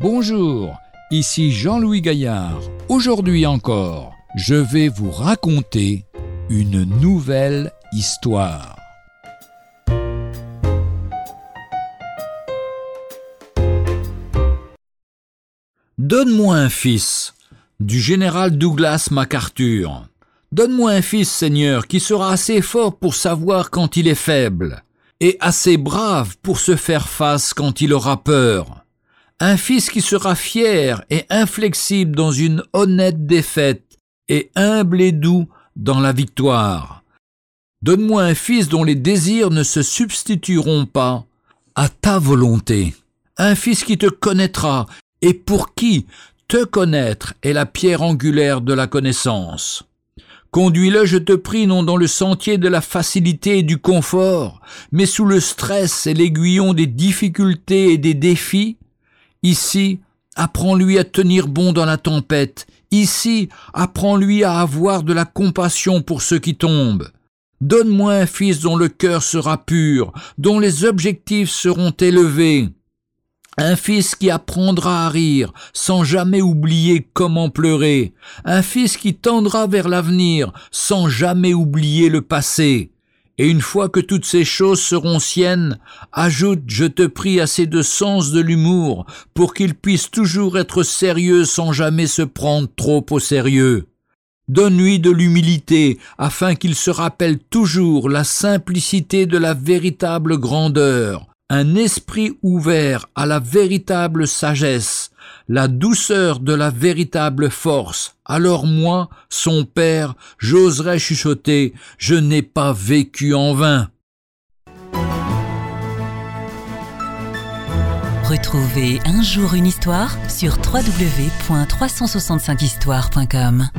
Bonjour, ici Jean-Louis Gaillard. Aujourd'hui encore, je vais vous raconter une nouvelle histoire. Donne-moi un fils, du général Douglas MacArthur. Donne-moi un fils, Seigneur, qui sera assez fort pour savoir quand il est faible, et assez brave pour se faire face quand il aura peur. Un fils qui sera fier et inflexible dans une honnête défaite, et humble et doux dans la victoire. Donne-moi un fils dont les désirs ne se substitueront pas à ta volonté. Un fils qui te connaîtra et pour qui te connaître est la pierre angulaire de la connaissance. Conduis-le, je te prie, non dans le sentier de la facilité et du confort, mais sous le stress et l'aiguillon des difficultés et des défis. Ici, apprends-lui à tenir bon dans la tempête. Ici, apprends-lui à avoir de la compassion pour ceux qui tombent. Donne-moi un fils dont le cœur sera pur, dont les objectifs seront élevés, un fils qui apprendra à rire sans jamais oublier comment pleurer. Un fils qui tendra vers l'avenir sans jamais oublier le passé. Et une fois que toutes ces choses seront siennes, ajoute, je te prie, assez de sens de l'humour pour qu'il puisse toujours être sérieux sans jamais se prendre trop au sérieux. Donne-lui de l'humilité afin qu'il se rappelle toujours la simplicité de la véritable grandeur, un esprit ouvert à la véritable sagesse, la douceur de la véritable force. Alors moi, son père, j'oserais chuchoter, je n'ai pas vécu en vain. Retrouvez un jour une histoire sur www.365histoire.com.